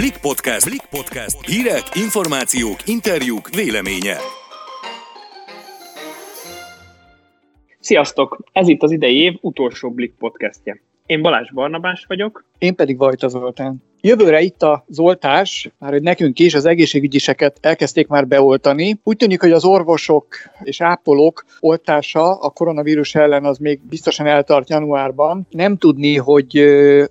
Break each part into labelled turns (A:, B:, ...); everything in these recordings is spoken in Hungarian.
A: Blik Podcast. Blik Podcast. Hírek, információk, interjúk, véleménye.
B: Sziasztok! Ez itt az idei év utolsó Blik podcastje. Én Balázs Barnabás vagyok.
C: Én pedig Vajta Zoltán. Jövőre itt az oltás, már hogy nekünk is az egészségügyiseket elkezdték már beoltani. Úgy tűnik, hogy az orvosok és ápolók oltása a koronavírus ellen az még biztosan eltart januárban. Nem tudni, hogy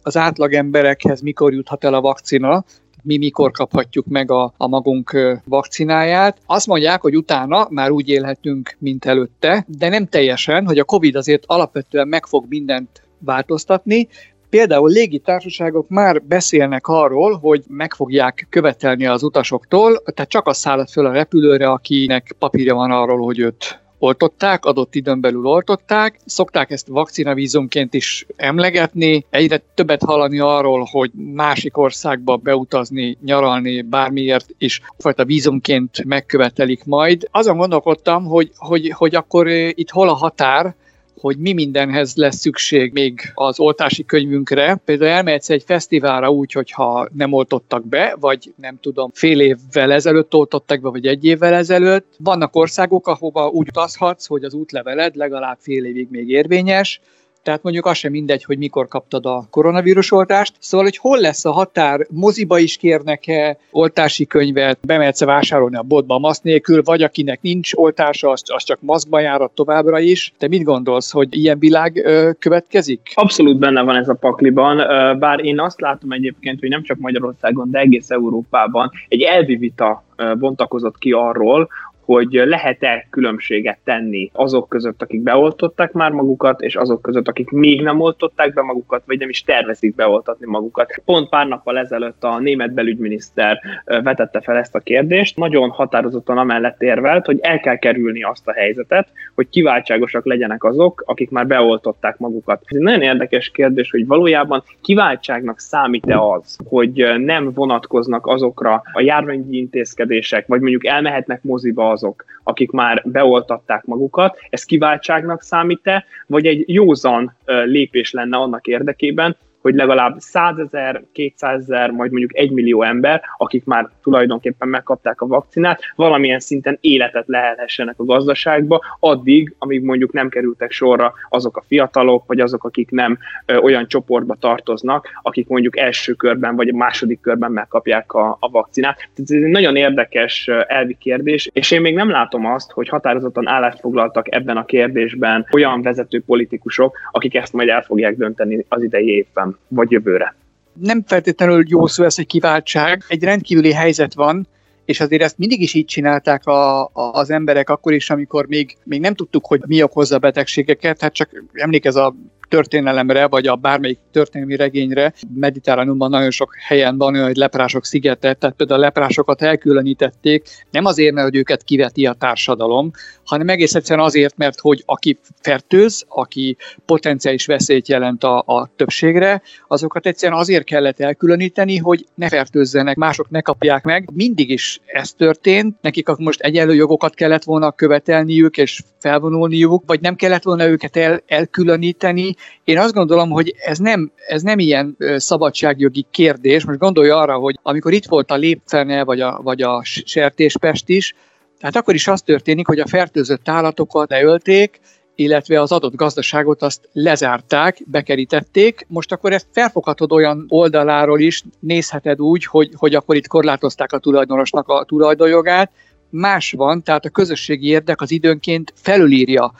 C: az átlag emberekhez mikor juthat el a vakcina, mi mikor kaphatjuk meg a, a magunk vakcináját. Azt mondják, hogy utána már úgy élhetünk, mint előtte, de nem teljesen, hogy a COVID azért alapvetően meg fog mindent változtatni, Például légitársaságok már beszélnek arról, hogy meg fogják követelni az utasoktól, tehát csak az szállat föl a repülőre, akinek papírja van arról, hogy őt oltották, adott időn belül oltották. Szokták ezt vakcinavízumként is emlegetni. Egyre többet hallani arról, hogy másik országba beutazni, nyaralni, bármiért is fajta vízumként megkövetelik majd. Azon gondolkodtam, hogy, hogy, hogy akkor itt hol a határ, hogy mi mindenhez lesz szükség még az oltási könyvünkre. Például elmehetsz egy fesztiválra úgy, hogyha nem oltottak be, vagy nem tudom, fél évvel ezelőtt oltottak be, vagy egy évvel ezelőtt. Vannak országok, ahova úgy utazhatsz, hogy az útleveled legalább fél évig még érvényes, tehát mondjuk az sem mindegy, hogy mikor kaptad a koronavírus oltást. Szóval, hogy hol lesz a határ, moziba is kérnek-e oltási könyvet, bemehetsz vásárolni a boltba maszk nélkül, vagy akinek nincs oltása, az, az csak maszkba járat továbbra is. Te mit gondolsz, hogy ilyen világ ö, következik?
B: Abszolút benne van ez a pakliban, bár én azt látom egyébként, hogy nem csak Magyarországon, de egész Európában egy elvi vita bontakozott ki arról, hogy lehet-e különbséget tenni azok között, akik beoltották már magukat, és azok között, akik még nem oltották be magukat, vagy nem is tervezik beoltatni magukat. Pont pár nappal ezelőtt a német belügyminiszter vetette fel ezt a kérdést, nagyon határozottan amellett érvelt, hogy el kell kerülni azt a helyzetet, hogy kiváltságosak legyenek azok, akik már beoltották magukat. Ez egy nagyon érdekes kérdés, hogy valójában kiváltságnak számít-e az, hogy nem vonatkoznak azokra a járványi intézkedések, vagy mondjuk elmehetnek moziba azok, akik már beoltatták magukat, ez kiváltságnak számít-e, vagy egy józan lépés lenne annak érdekében, hogy legalább 100 ezer, 200 ezer, majd mondjuk 1 millió ember, akik már tulajdonképpen megkapták a vakcinát, valamilyen szinten életet lehelhessenek a gazdaságba, addig, amíg mondjuk nem kerültek sorra azok a fiatalok, vagy azok, akik nem ö, olyan csoportba tartoznak, akik mondjuk első körben, vagy a második körben megkapják a, a vakcinát. Tehát ez egy nagyon érdekes elvi kérdés, és én még nem látom azt, hogy határozottan állást foglaltak ebben a kérdésben olyan vezető politikusok, akik ezt majd el fogják dönteni az idei évben vagy jövőre.
C: Nem feltétlenül jó szó ez egy kiváltság. Egy rendkívüli helyzet van, és azért ezt mindig is így csinálták a, a, az emberek akkor is, amikor még, még nem tudtuk, hogy mi okozza a betegségeket, hát csak emlékez a történelemre, vagy a bármelyik történelmi regényre. Mediterránumban nagyon sok helyen van olyan, hogy leprások szigete, tehát például a leprásokat elkülönítették, nem azért, mert őket kiveti a társadalom, hanem egész egyszerűen azért, mert hogy aki fertőz, aki potenciális veszélyt jelent a, a többségre, azokat egyszerűen azért kellett elkülöníteni, hogy ne fertőzzenek, mások ne kapják meg. Mindig is ez történt, nekik akkor most egyenlő jogokat kellett volna követelniük és felvonulniuk, vagy nem kellett volna őket el, elkülöníteni, én azt gondolom, hogy ez nem, ez nem ilyen szabadságjogi kérdés. Most gondolja arra, hogy amikor itt volt a lépfene, vagy a, vagy a sertéspest is, tehát akkor is az történik, hogy a fertőzött állatokat leölték, illetve az adott gazdaságot azt lezárták, bekerítették. Most akkor ezt felfoghatod olyan oldaláról is, nézheted úgy, hogy, hogy akkor itt korlátozták a tulajdonosnak a tulajdonjogát. Más van, tehát a közösségi érdek az időnként felülírja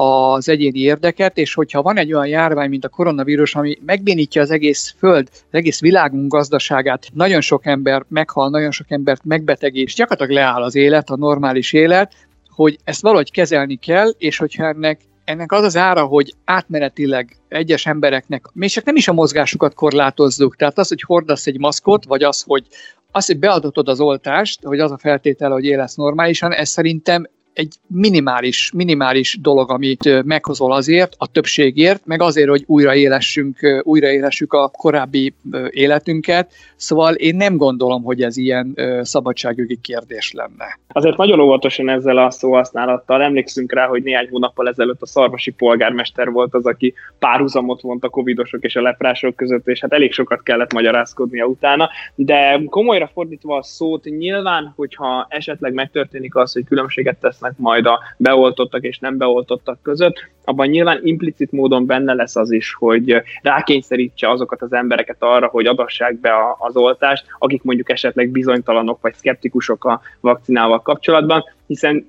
C: az egyéni érdeket, és hogyha van egy olyan járvány, mint a koronavírus, ami megbénítja az egész föld, az egész világunk gazdaságát, nagyon sok ember meghal, nagyon sok embert megbetegít, és gyakorlatilag leáll az élet, a normális élet, hogy ezt valahogy kezelni kell, és hogyha ennek ennek az az ára, hogy átmenetileg egyes embereknek, még csak nem is a mozgásukat korlátozzuk, tehát az, hogy hordasz egy maszkot, vagy az, hogy az, hogy beadatod az oltást, hogy az a feltétel, hogy élesz normálisan, ez szerintem egy minimális, minimális dolog, amit meghozol azért, a többségért, meg azért, hogy újraélessünk, újraélessük a korábbi életünket. Szóval én nem gondolom, hogy ez ilyen szabadságügyi kérdés lenne.
B: Azért nagyon óvatosan ezzel a szóhasználattal. Emlékszünk rá, hogy néhány hónappal ezelőtt a szarvasi polgármester volt az, aki párhuzamot vont a covidosok és a leprások között, és hát elég sokat kellett magyarázkodnia utána. De komolyra fordítva a szót, nyilván, hogyha esetleg megtörténik az, hogy különbséget tesznek majd a beoltottak és nem beoltottak között, abban nyilván implicit módon benne lesz az is, hogy rákényszerítse azokat az embereket arra, hogy adassák be az oltást, akik mondjuk esetleg bizonytalanok vagy szkeptikusok a vakcinával kapcsolatban, hiszen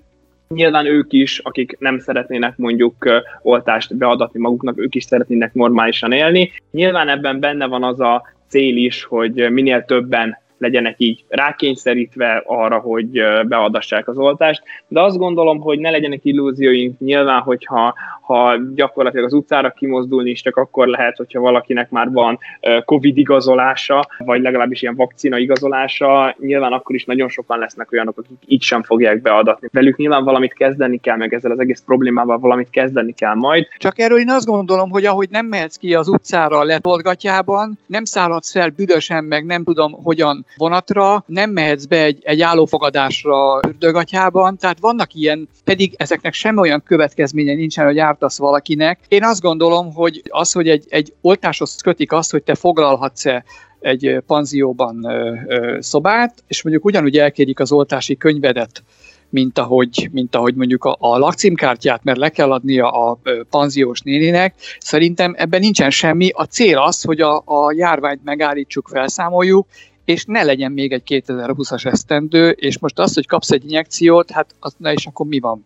B: nyilván ők is, akik nem szeretnének mondjuk oltást beadatni maguknak, ők is szeretnének normálisan élni. Nyilván ebben benne van az a cél is, hogy minél többen legyenek így rákényszerítve arra, hogy beadassák az oltást, de azt gondolom, hogy ne legyenek illúzióink nyilván, hogyha ha gyakorlatilag az utcára kimozdulni is csak akkor lehet, hogyha valakinek már van COVID igazolása, vagy legalábbis ilyen vakcina igazolása, nyilván akkor is nagyon sokan lesznek olyanok, akik így sem fogják beadatni. Velük nyilván valamit kezdeni kell, meg ezzel az egész problémával valamit kezdeni kell majd.
C: Csak erről én azt gondolom, hogy ahogy nem mehetsz ki az utcára a letolgatjában, nem szállhatsz fel büdösen, meg nem tudom hogyan vonatra, nem mehetsz be egy, egy állófogadásra ördögatyában, tehát vannak ilyen, pedig ezeknek sem olyan következménye nincsen, hogy ártasz valakinek. Én azt gondolom, hogy az, hogy egy, egy oltáshoz kötik azt, hogy te foglalhatsz-e egy panzióban ö, ö, szobát, és mondjuk ugyanúgy elkérik az oltási könyvedet, mint ahogy, mint ahogy mondjuk a, a lakcímkártyát, mert le kell adnia a, panziós néninek. Szerintem ebben nincsen semmi. A cél az, hogy a, a járványt megállítsuk, felszámoljuk, és ne legyen még egy 2020-as esztendő, és most az, hogy kapsz egy injekciót, hát az, na és akkor mi van?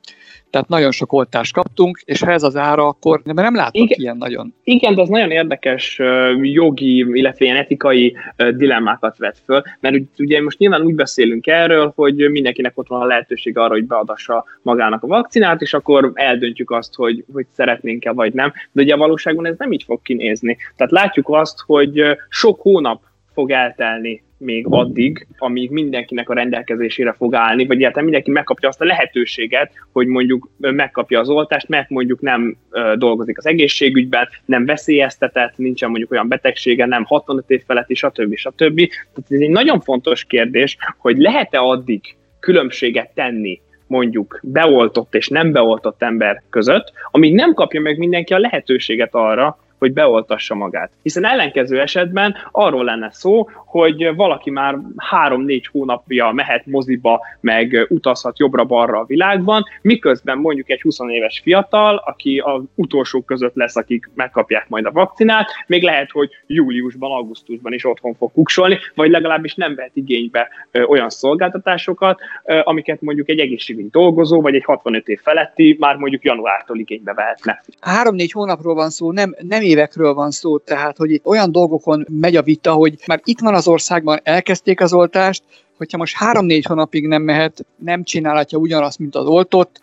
C: Tehát nagyon sok oltást kaptunk, és ha ez az ára, akkor nem, nem látok igen, ilyen nagyon.
B: Igen, de ez nagyon érdekes jogi, illetve ilyen etikai dilemmákat vet föl, mert ugye most nyilván úgy beszélünk erről, hogy mindenkinek ott van a lehetőség arra, hogy beadassa magának a vakcinát, és akkor eldöntjük azt, hogy, hogy szeretnénk-e vagy nem. De ugye a valóságban ez nem így fog kinézni. Tehát látjuk azt, hogy sok hónap fog eltelni még addig, amíg mindenkinek a rendelkezésére fog állni, vagy egyáltalán mindenki megkapja azt a lehetőséget, hogy mondjuk megkapja az oltást, mert mondjuk nem dolgozik az egészségügyben, nem veszélyeztetett, nincsen mondjuk olyan betegsége, nem 65 év feletti, stb. stb. Tehát ez egy nagyon fontos kérdés, hogy lehet-e addig különbséget tenni mondjuk beoltott és nem beoltott ember között, amíg nem kapja meg mindenki a lehetőséget arra, hogy beoltassa magát. Hiszen ellenkező esetben arról lenne szó, hogy valaki már három-négy hónapja mehet moziba, meg utazhat jobbra-balra a világban, miközben mondjuk egy 20 éves fiatal, aki az utolsók között lesz, akik megkapják majd a vakcinát, még lehet, hogy júliusban, augusztusban is otthon fog kuksolni, vagy legalábbis nem vehet igénybe olyan szolgáltatásokat, amiket mondjuk egy egészségügyi dolgozó, vagy egy 65 év feletti már mondjuk januártól igénybe vehetne.
C: Három-négy hónapról van szó, nem, nem évekről van szó, tehát hogy itt olyan dolgokon megy a vita, hogy már itt van az országban, elkezdték az oltást, hogyha most három-négy hónapig nem mehet, nem csinálhatja ugyanazt, mint az oltott,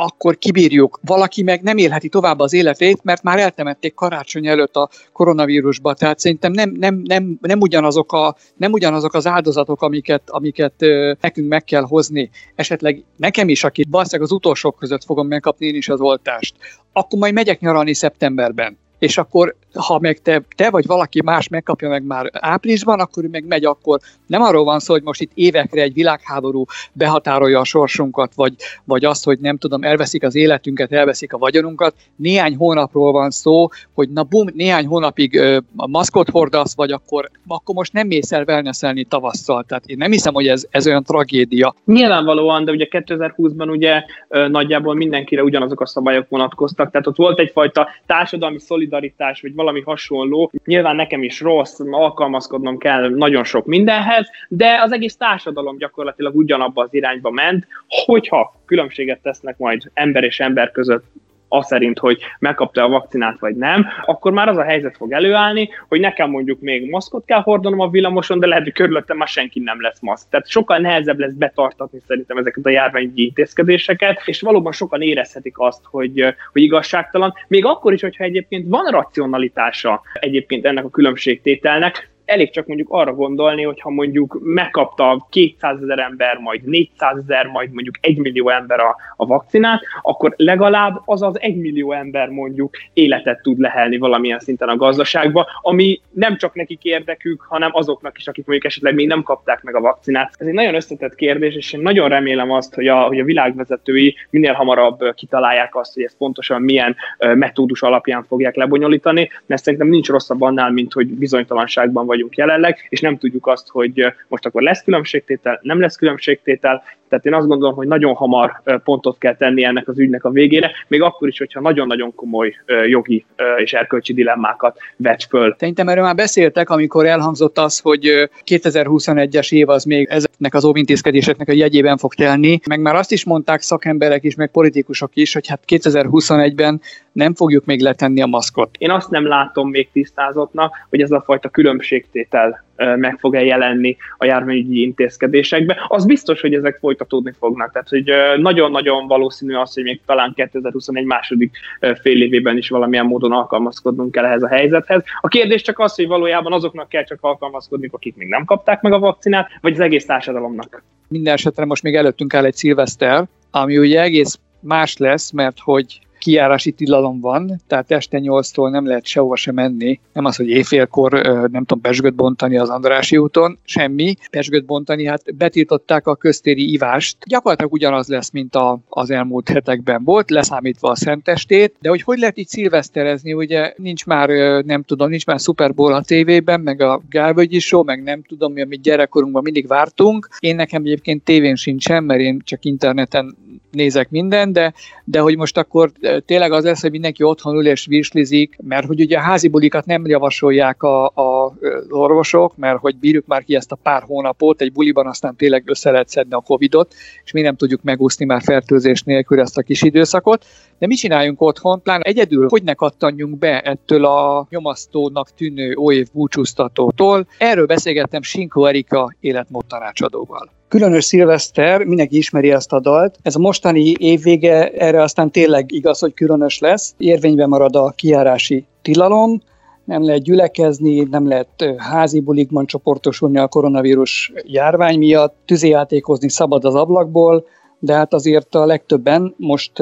C: akkor kibírjuk. Valaki meg nem élheti tovább az életét, mert már eltemették karácsony előtt a koronavírusba. Tehát szerintem nem, nem, nem, nem, ugyanazok, a, nem ugyanazok az áldozatok, amiket, amiket nekünk meg kell hozni. Esetleg nekem is, aki valószínűleg az utolsók között fogom megkapni én is az oltást, akkor majd megyek nyaralni szeptemberben és akkor ha meg te, te vagy valaki más megkapja meg már áprilisban, akkor ő meg megy akkor. Nem arról van szó, hogy most itt évekre egy világháború behatárolja a sorsunkat, vagy, vagy azt, hogy nem tudom, elveszik az életünket, elveszik a vagyonunkat. Néhány hónapról van szó, hogy na bum, néhány hónapig ö, a maszkot hordasz, vagy akkor, akkor most nem mész el wellnesselni tavasszal. Tehát én nem hiszem, hogy ez, ez olyan tragédia.
B: Nyilvánvalóan, de ugye 2020-ban ugye ö, nagyjából mindenkire ugyanazok a szabályok vonatkoztak, tehát ott volt egyfajta társadalmi szolidaritás, vagy valami hasonló. Nyilván nekem is rossz, alkalmazkodnom kell nagyon sok mindenhez, de az egész társadalom gyakorlatilag ugyanabba az irányba ment, hogyha különbséget tesznek majd ember és ember között az szerint, hogy megkapta a vakcinát vagy nem, akkor már az a helyzet fog előállni, hogy nekem mondjuk még maszkot kell hordanom a villamoson, de lehet, hogy körülöttem már senki nem lesz maszk. Tehát sokkal nehezebb lesz betartatni szerintem ezeket a járványi intézkedéseket, és valóban sokan érezhetik azt, hogy, hogy igazságtalan. Még akkor is, hogyha egyébként van racionalitása egyébként ennek a különbségtételnek, elég csak mondjuk arra gondolni, hogyha mondjuk megkapta 200 ezer ember, majd 400 ezer, majd mondjuk 1 millió ember a, a vakcinát, akkor legalább az az 1 millió ember mondjuk életet tud lehelni valamilyen szinten a gazdaságba, ami nem csak nekik érdekük, hanem azoknak is, akik mondjuk esetleg még nem kapták meg a vakcinát. Ez egy nagyon összetett kérdés, és én nagyon remélem azt, hogy a, hogy a világvezetői minél hamarabb kitalálják azt, hogy ez pontosan milyen metódus alapján fogják lebonyolítani, mert szerintem nincs rosszabb annál, mint hogy bizonytalanságban vagyunk jelenleg, és nem tudjuk azt, hogy most akkor lesz különbségtétel, nem lesz különbségtétel, tehát én azt gondolom, hogy nagyon hamar pontot kell tenni ennek az ügynek a végére, még akkor is, hogyha nagyon-nagyon komoly jogi és erkölcsi dilemmákat vet föl.
C: Szerintem erről már beszéltek, amikor elhangzott az, hogy 2021-es év az még ezeknek az óvintézkedéseknek a jegyében fog telni, meg már azt is mondták szakemberek is, meg politikusok is, hogy hát 2021-ben nem fogjuk még letenni a maszkot.
B: Én azt nem látom még tisztázottnak, hogy ez a fajta különbségtétel meg fog-e jelenni a járványügyi intézkedésekbe. Az biztos, hogy ezek folytatódni fognak. Tehát, hogy nagyon-nagyon valószínű az, hogy még talán 2021 második fél évében is valamilyen módon alkalmazkodnunk kell ehhez a helyzethez. A kérdés csak az, hogy valójában azoknak kell csak alkalmazkodni, akik még nem kapták meg a vakcinát, vagy az egész társadalomnak.
C: Minden esetre most még előttünk áll egy szilveszter, ami ugye egész más lesz, mert hogy kiárási tilalom van, tehát este 8-tól nem lehet sehova sem menni. Nem az, hogy éjfélkor nem tudom pesgőt bontani az Andrási úton, semmi. Pesgőt bontani, hát betiltották a köztéri ivást. Gyakorlatilag ugyanaz lesz, mint a, az elmúlt hetekben volt, leszámítva a szentestét, de hogy hogy lehet így szilveszterezni, ugye nincs már, nem tudom, nincs már Super Bowl a tévében, meg a Gálvölgyi Show, meg nem tudom, mi, amit gyerekkorunkban mindig vártunk. Én nekem egyébként tévén sincsen, mert én csak interneten nézek minden, de, de hogy most akkor tényleg az lesz, hogy mindenki otthon ül és virslizik, mert hogy ugye a házi bulikat nem javasolják a, a, az orvosok, mert hogy bírjuk már ki ezt a pár hónapot, egy buliban aztán tényleg össze lehet szedni a Covidot, és mi nem tudjuk megúszni már fertőzés nélkül ezt a kis időszakot. De mi csináljunk otthon, pláne egyedül, hogy ne kattanjunk be ettől a nyomasztónak tűnő óév búcsúztatótól. Erről beszélgettem Sinko Erika életmód tanácsadóval. Különös szilveszter, mindenki ismeri ezt a dalt. Ez a mostani évvége, erre aztán tényleg igaz, hogy különös lesz. Érvényben marad a kiárási tilalom, nem lehet gyülekezni, nem lehet házi bulikban csoportosulni a koronavírus járvány miatt, tüzéjátékozni szabad az ablakból, de hát azért a legtöbben most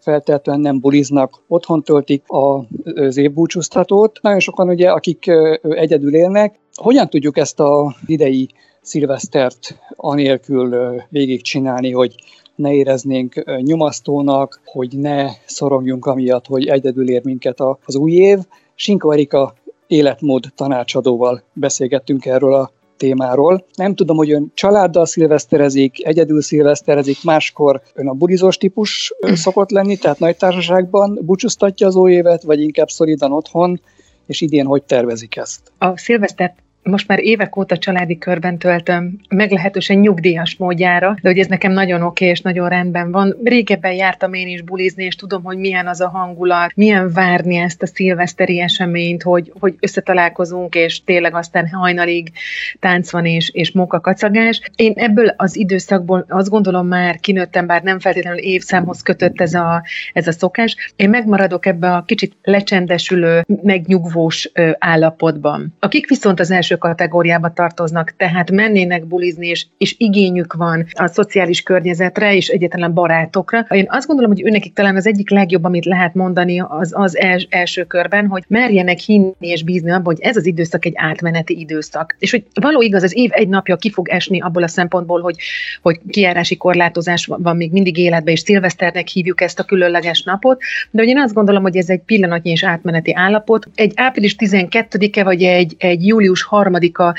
C: feltétlenül nem buliznak, otthon töltik az évbúcsúztatót. Nagyon sokan ugye, akik egyedül élnek, hogyan tudjuk ezt a idei szilvesztert anélkül végigcsinálni, hogy ne éreznénk nyomasztónak, hogy ne szorongjunk amiatt, hogy egyedül ér minket az új év. Sinko Erika életmód tanácsadóval beszélgettünk erről a témáról. Nem tudom, hogy ön családdal szilveszterezik, egyedül szilveszterezik, máskor ön a bulizós típus szokott lenni, tehát nagy társaságban búcsúztatja az új évet, vagy inkább szolidan otthon, és idén hogy tervezik ezt?
D: A szilvesztert most már évek óta családi körben töltöm, meglehetősen nyugdíjas módjára, de hogy ez nekem nagyon oké okay és nagyon rendben van. Régebben jártam én is bulizni, és tudom, hogy milyen az a hangulat, milyen várni ezt a szilveszteri eseményt, hogy, hogy összetalálkozunk, és tényleg aztán hajnalig tánc van és, és móka kacagás. Én ebből az időszakból azt gondolom már kinőttem, bár nem feltétlenül évszámhoz kötött ez a, ez a szokás. Én megmaradok ebbe a kicsit lecsendesülő, megnyugvós állapotban. Akik viszont az első első kategóriába tartoznak, tehát mennének bulizni, és, és igényük van a szociális környezetre és egyetlen barátokra. Én azt gondolom, hogy őnekik talán az egyik legjobb, amit lehet mondani az, az els, első körben, hogy merjenek hinni és bízni abban, hogy ez az időszak egy átmeneti időszak. És hogy való igaz, az év egy napja ki fog esni abból a szempontból, hogy, hogy kiárási korlátozás van még mindig életben, és szilveszternek hívjuk ezt a különleges napot, de hogy én azt gondolom, hogy ez egy pillanatnyi és átmeneti állapot. Egy április 12-e vagy egy, egy július harmadika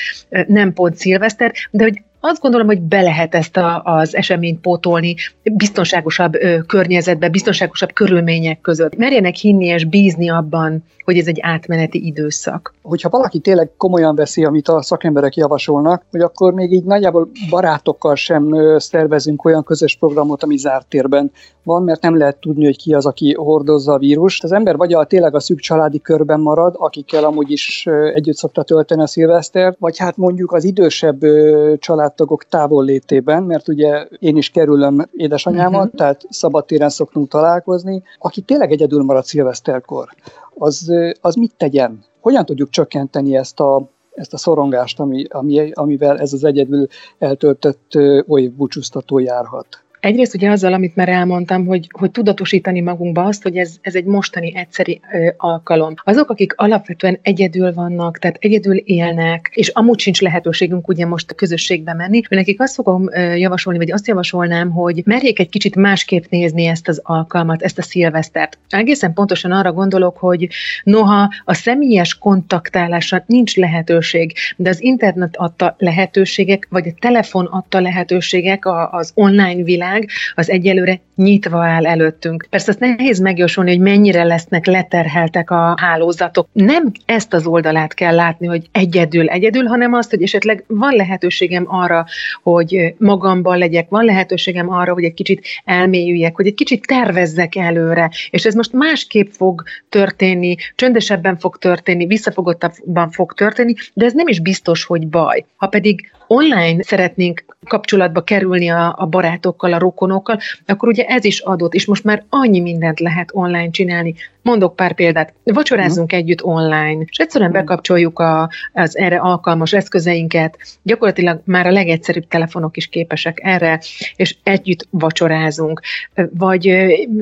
D: nem pont szilveszter, de hogy azt gondolom, hogy be lehet ezt a, az eseményt pótolni biztonságosabb ö, környezetbe, biztonságosabb körülmények között. Merjenek hinni és bízni abban, hogy ez egy átmeneti időszak.
C: Hogyha valaki tényleg komolyan veszi, amit a szakemberek javasolnak, hogy akkor még így nagyjából barátokkal sem szervezünk olyan közös programot, ami zárt térben van, mert nem lehet tudni, hogy ki az, aki hordozza a vírust. Az ember vagy a tényleg a szűk családi körben marad, akikkel amúgy is együtt szokta tölteni a szilvesztert, vagy hát mondjuk az idősebb családtagok távol létében, mert ugye én is kerülöm édesanyámat, uh-huh. tehát szabadtéren szoktunk találkozni, aki tényleg egyedül marad szilveszterkor az, az mit tegyen? Hogyan tudjuk csökkenteni ezt a ezt a szorongást, ami, ami, amivel ez az egyedül eltöltött oly búcsúztató járhat.
D: Egyrészt ugye azzal, amit már elmondtam, hogy, hogy tudatosítani magunkba azt, hogy ez, ez egy mostani egyszeri ö, alkalom. Azok, akik alapvetően egyedül vannak, tehát egyedül élnek, és amúgy sincs lehetőségünk ugye most a közösségbe menni, nekik azt fogom ö, javasolni, vagy azt javasolnám, hogy merjék egy kicsit másképp nézni ezt az alkalmat, ezt a szilvesztert. Egészen pontosan arra gondolok, hogy noha a személyes kontaktálásra nincs lehetőség, de az internet adta lehetőségek, vagy a telefon adta lehetőségek, az online világ, világ az egyelőre nyitva áll előttünk. Persze azt nehéz megjósolni, hogy mennyire lesznek leterheltek a hálózatok. Nem ezt az oldalát kell látni, hogy egyedül, egyedül, hanem azt, hogy esetleg van lehetőségem arra, hogy magamban legyek, van lehetőségem arra, hogy egy kicsit elmélyüljek, hogy egy kicsit tervezzek előre, és ez most másképp fog történni, csöndesebben fog történni, visszafogottabban fog történni, de ez nem is biztos, hogy baj. Ha pedig online szeretnénk kapcsolatba kerülni a, a barátokkal, a rokonokkal, akkor ugye ez is adott, és most már annyi mindent lehet online csinálni. Mondok pár példát. Vacsorázzunk uh-huh. együtt online, és egyszerűen uh-huh. bekapcsoljuk a, az erre alkalmas eszközeinket. Gyakorlatilag már a legegyszerűbb telefonok is képesek erre, és együtt vacsorázunk. Vagy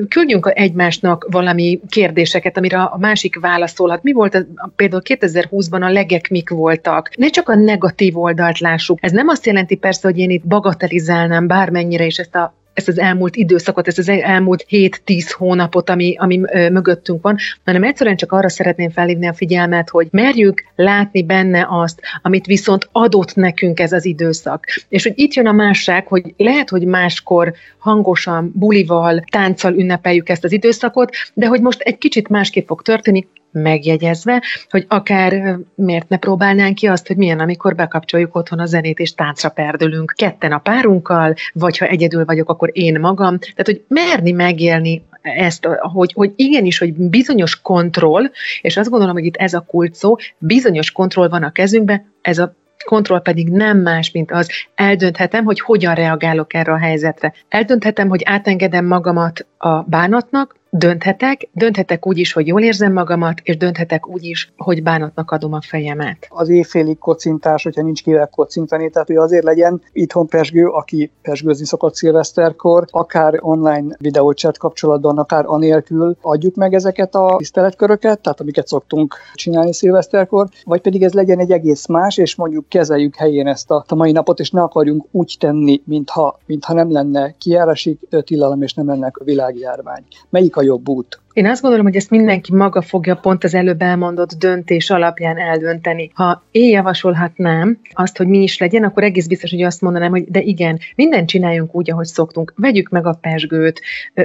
D: küldjünk egymásnak valami kérdéseket, amire a másik válaszolhat. Mi volt az, például 2020-ban a legek mik voltak? Ne csak a negatív oldalt lássuk. Ez nem azt jelenti persze, hogy én itt bagatelizálnám bármennyire is ezt a ezt az elmúlt időszakot, ezt az elmúlt 7-10 hónapot, ami, ami mögöttünk van, hanem egyszerűen csak arra szeretném felhívni a figyelmet, hogy merjük látni benne azt, amit viszont adott nekünk ez az időszak. És hogy itt jön a másság, hogy lehet, hogy máskor hangosan, bulival, tánccal ünnepeljük ezt az időszakot, de hogy most egy kicsit másképp fog történni, megjegyezve, hogy akár miért ne próbálnánk ki azt, hogy milyen, amikor bekapcsoljuk otthon a zenét és táncra perdülünk ketten a párunkkal, vagy ha egyedül vagyok, akkor én magam. Tehát, hogy merni megélni ezt, hogy, hogy igenis, hogy bizonyos kontroll, és azt gondolom, hogy itt ez a kult szó, bizonyos kontroll van a kezünkben, ez a kontroll pedig nem más, mint az, eldönthetem, hogy hogyan reagálok erre a helyzetre. Eldönthetem, hogy átengedem magamat a bánatnak, dönthetek, dönthetek úgy is, hogy jól érzem magamat, és dönthetek úgy is, hogy bánatnak adom a fejemet.
C: Az éjfélig kocintás, hogyha nincs kivel kocintani, tehát hogy azért legyen itthon pesgő, aki pesgőzni szokott szilveszterkor, akár online videóchat kapcsolatban, akár anélkül adjuk meg ezeket a tiszteletköröket, tehát amiket szoktunk csinálni szilveszterkor, vagy pedig ez legyen egy egész más, és mondjuk kezeljük helyén ezt a, a mai napot, és ne akarjunk úgy tenni, mintha, mintha nem lenne kiárási tilalom, és nem lenne a világjárvány. Melyik a jobb út.
D: Én azt gondolom, hogy ezt mindenki maga fogja pont az előbb elmondott döntés alapján eldönteni. Ha én javasolhatnám azt, hogy mi is legyen, akkor egész biztos, hogy azt mondanám, hogy de igen, mindent csináljunk úgy, ahogy szoktunk. Vegyük meg a pesgőt,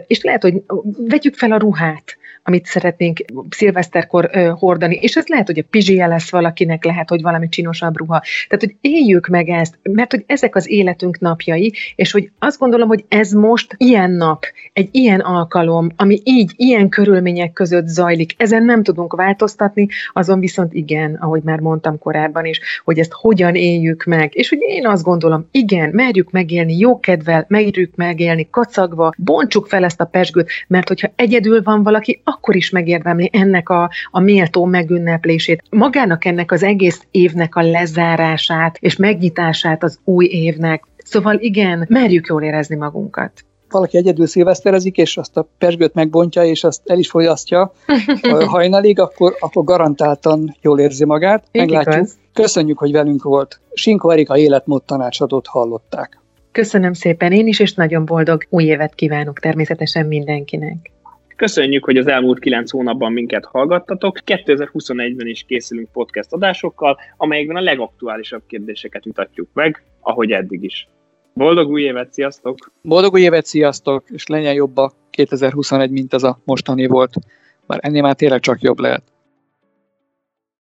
D: és lehet, hogy vegyük fel a ruhát amit szeretnénk szilveszterkor hordani, és ez lehet, hogy a pizsia lesz valakinek, lehet, hogy valami csinosabb ruha. Tehát, hogy éljük meg ezt, mert hogy ezek az életünk napjai, és hogy azt gondolom, hogy ez most ilyen nap, egy ilyen alkalom, ami így, ilyen körülmények között zajlik, ezen nem tudunk változtatni, azon viszont igen, ahogy már mondtam korábban is, hogy ezt hogyan éljük meg. És hogy én azt gondolom, igen, merjük megélni jókedvel, merjük megélni kacagva, bontsuk fel ezt a pesgőt, mert hogyha egyedül van valaki, akkor is megérdemli ennek a, a méltó megünneplését. Magának ennek az egész évnek a lezárását és megnyitását az új évnek. Szóval igen, merjük jól érezni magunkat
C: valaki egyedül szilveszterezik, és azt a pesgőt megbontja, és azt el is fogyasztja hajnalig, akkor, akkor garantáltan jól érzi magát. Meglátjuk. Igaz. Köszönjük, hogy velünk volt. Sinko Erika életmód tanácsadót hallották.
D: Köszönöm szépen én is, és nagyon boldog új évet kívánok természetesen mindenkinek.
B: Köszönjük, hogy az elmúlt kilenc hónapban minket hallgattatok. 2021-ben is készülünk podcast adásokkal, amelyekben a legaktuálisabb kérdéseket mutatjuk meg, ahogy eddig is. Boldog új évet, sziasztok!
C: Boldog új évet, sziasztok! És legyen jobb a 2021, mint ez a mostani volt. Bár ennél már tényleg csak jobb lehet.